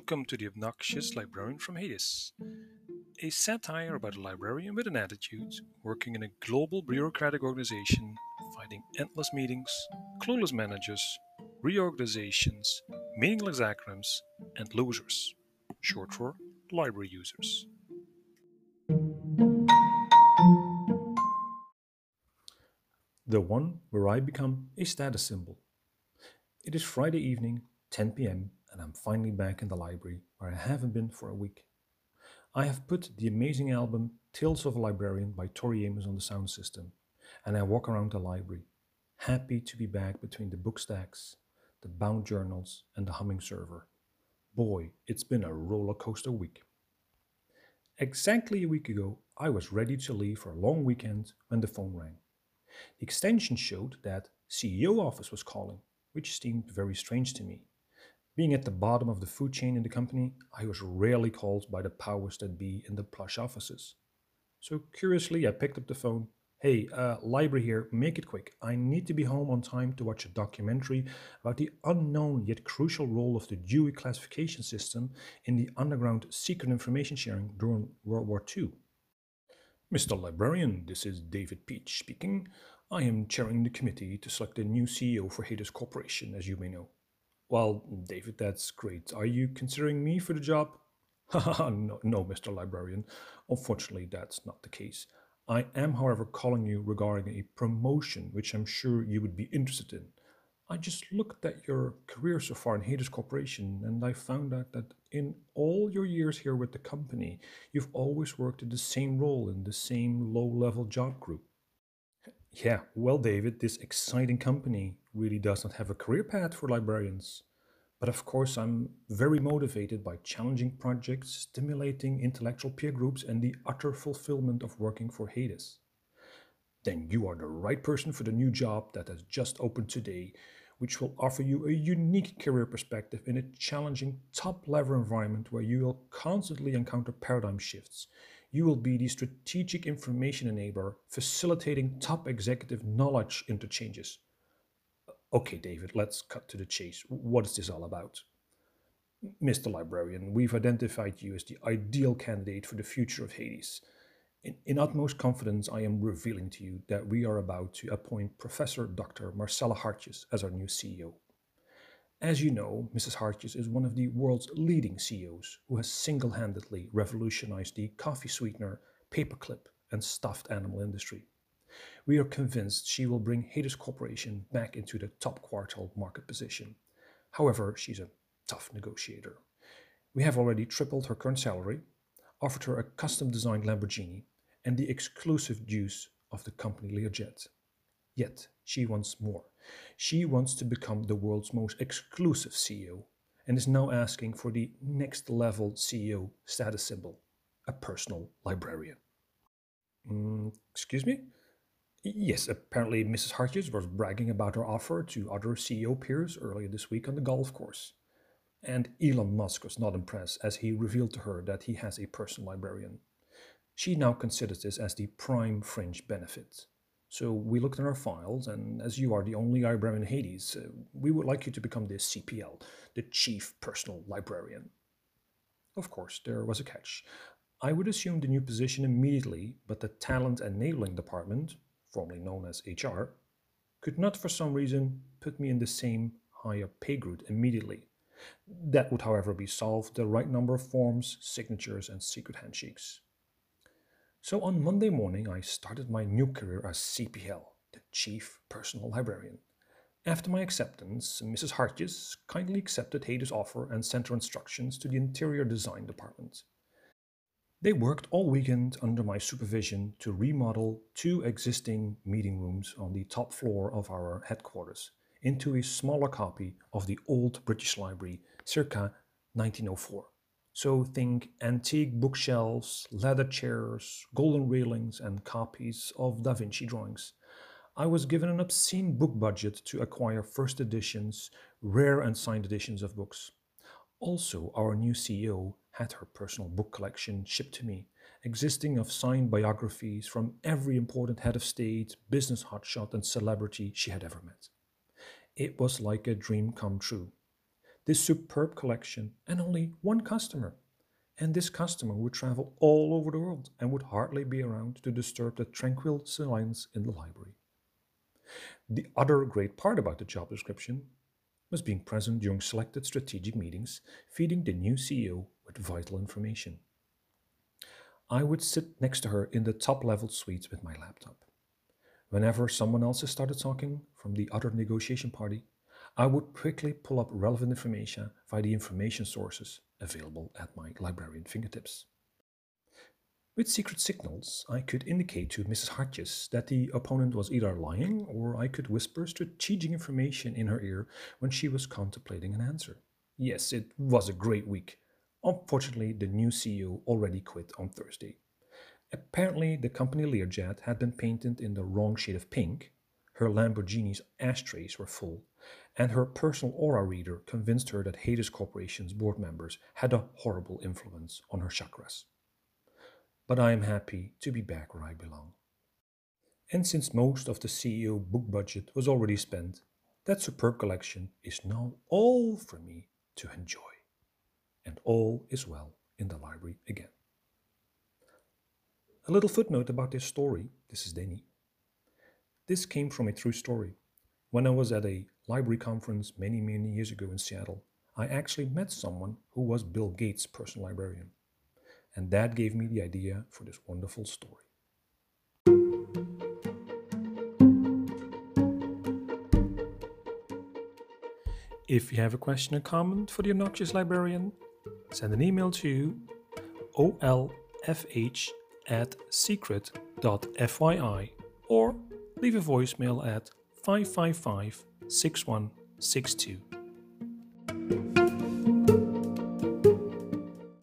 Welcome to The Obnoxious Librarian from Hades, a satire about a librarian with an attitude working in a global bureaucratic organization, fighting endless meetings, clueless managers, reorganizations, meaningless acronyms, and losers, short for library users. The one where I become a status symbol. It is Friday evening, 10 pm, and I'm finally back in the library where I haven't been for a week. I have put the amazing album Tales of a Librarian by Tori Amos on the sound system, and I walk around the library, happy to be back between the book stacks, the bound journals, and the humming server. Boy, it's been a roller coaster week. Exactly a week ago, I was ready to leave for a long weekend when the phone rang. The extension showed that CEO office was calling, which seemed very strange to me. Being at the bottom of the food chain in the company, I was rarely called by the powers that be in the plush offices. So curiously, I picked up the phone. Hey, uh, library here, make it quick. I need to be home on time to watch a documentary about the unknown yet crucial role of the Dewey classification system in the underground secret information sharing during World War II. Mr. Librarian, this is David Peach speaking. I am chairing the committee to select a new CEO for Hades Corporation, as you may know. Well, David, that's great. Are you considering me for the job? no, no, Mr. Librarian. Unfortunately, that's not the case. I am, however, calling you regarding a promotion which I'm sure you would be interested in. I just looked at your career so far in Hades Corporation and I found out that in all your years here with the company, you've always worked in the same role in the same low level job group. Yeah, well, David, this exciting company really does not have a career path for librarians. But of course, I'm very motivated by challenging projects, stimulating intellectual peer groups, and the utter fulfillment of working for Hades. Then you are the right person for the new job that has just opened today, which will offer you a unique career perspective in a challenging top level environment where you will constantly encounter paradigm shifts you will be the strategic information enabler facilitating top executive knowledge interchanges. Uh, okay, David, let's cut to the chase. What is this all about? Mr. Librarian, we've identified you as the ideal candidate for the future of Hades. In, in utmost confidence, I am revealing to you that we are about to appoint Professor Dr. Marcella Hartjes as our new CEO. As you know, Mrs. Hartjes is one of the world's leading CEOs who has single handedly revolutionized the coffee sweetener, paperclip, and stuffed animal industry. We are convinced she will bring Hades Corporation back into the top quartile market position. However, she's a tough negotiator. We have already tripled her current salary, offered her a custom designed Lamborghini, and the exclusive use of the company Learjet. Yet, she wants more. She wants to become the world's most exclusive CEO and is now asking for the next level CEO status symbol a personal librarian. Mm, excuse me? Yes, apparently Mrs. Hartjes was bragging about her offer to other CEO peers earlier this week on the golf course. And Elon Musk was not impressed as he revealed to her that he has a personal librarian. She now considers this as the prime fringe benefit. So we looked in our files, and as you are the only librarian in Hades, uh, we would like you to become the CPL, the Chief Personal Librarian. Of course, there was a catch. I would assume the new position immediately, but the Talent Enabling Department, formerly known as HR, could not for some reason put me in the same higher pay grade immediately. That would, however, be solved the right number of forms, signatures, and secret handshakes. So on Monday morning, I started my new career as CPL, the Chief Personal Librarian. After my acceptance, Mrs. Hartjes kindly accepted Hades' offer and sent her instructions to the Interior Design Department. They worked all weekend under my supervision to remodel two existing meeting rooms on the top floor of our headquarters into a smaller copy of the old British Library circa 1904. So think antique bookshelves, leather chairs, golden railings, and copies of Da Vinci drawings. I was given an obscene book budget to acquire first editions, rare and signed editions of books. Also, our new CEO had her personal book collection shipped to me, existing of signed biographies from every important head of state, business hotshot, and celebrity she had ever met. It was like a dream come true. This superb collection and only one customer. And this customer would travel all over the world and would hardly be around to disturb the tranquil silence in the library. The other great part about the job description was being present during selected strategic meetings, feeding the new CEO with vital information. I would sit next to her in the top level suites with my laptop. Whenever someone else started talking from the other negotiation party, I would quickly pull up relevant information via the information sources available at my librarian fingertips. With secret signals, I could indicate to Mrs. Hartjes that the opponent was either lying or I could whisper strategic information in her ear when she was contemplating an answer. Yes, it was a great week. Unfortunately, the new CEO already quit on Thursday. Apparently, the company Learjet had been painted in the wrong shade of pink, her Lamborghini's ashtrays were full, and her personal aura reader convinced her that Hades Corporation's board members had a horrible influence on her chakras. But I am happy to be back where I belong. And since most of the CEO book budget was already spent, that superb collection is now all for me to enjoy. And all is well in the library again. A little footnote about this story this is Denny. This came from a true story. When I was at a library conference many, many years ago in Seattle, I actually met someone who was Bill Gates' personal librarian. And that gave me the idea for this wonderful story. If you have a question or comment for the obnoxious librarian, send an email to olfh at secret.fyi or leave a voicemail at 555 6162.